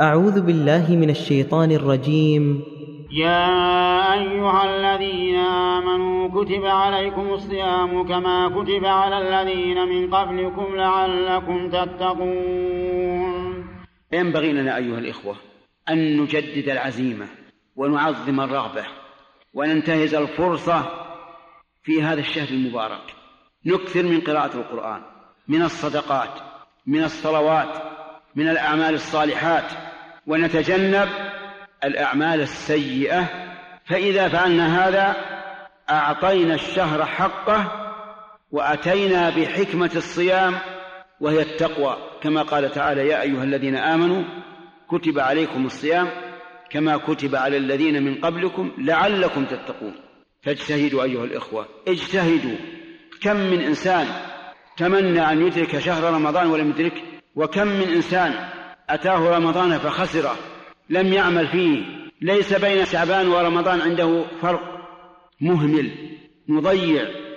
أعوذ بالله من الشيطان الرجيم. يا أيها الذين آمنوا كتب عليكم الصيام كما كتب على الذين من قبلكم لعلكم تتقون. ينبغي لنا أيها الإخوة أن نجدد العزيمة ونعظم الرغبة وننتهز الفرصة في هذا الشهر المبارك. نكثر من قراءة القرآن من الصدقات من الصلوات من الأعمال الصالحات. ونتجنب الأعمال السيئة فإذا فعلنا هذا أعطينا الشهر حقه وأتينا بحكمة الصيام وهي التقوى. كما قال تعالى يا أيها الذين آمنوا كتب عليكم الصيام كما كتب على الذين من قبلكم لعلكم تتقون. فاجتهدوا أيها الإخوة اجتهدوا. كم من إنسان تمنى أن يدرك شهر رمضان ولم يدركه وكم من إنسان أتاه رمضان فخسره لم يعمل فيه. ليس بين شعبان ورمضان عنده فرق مهمل مضيع.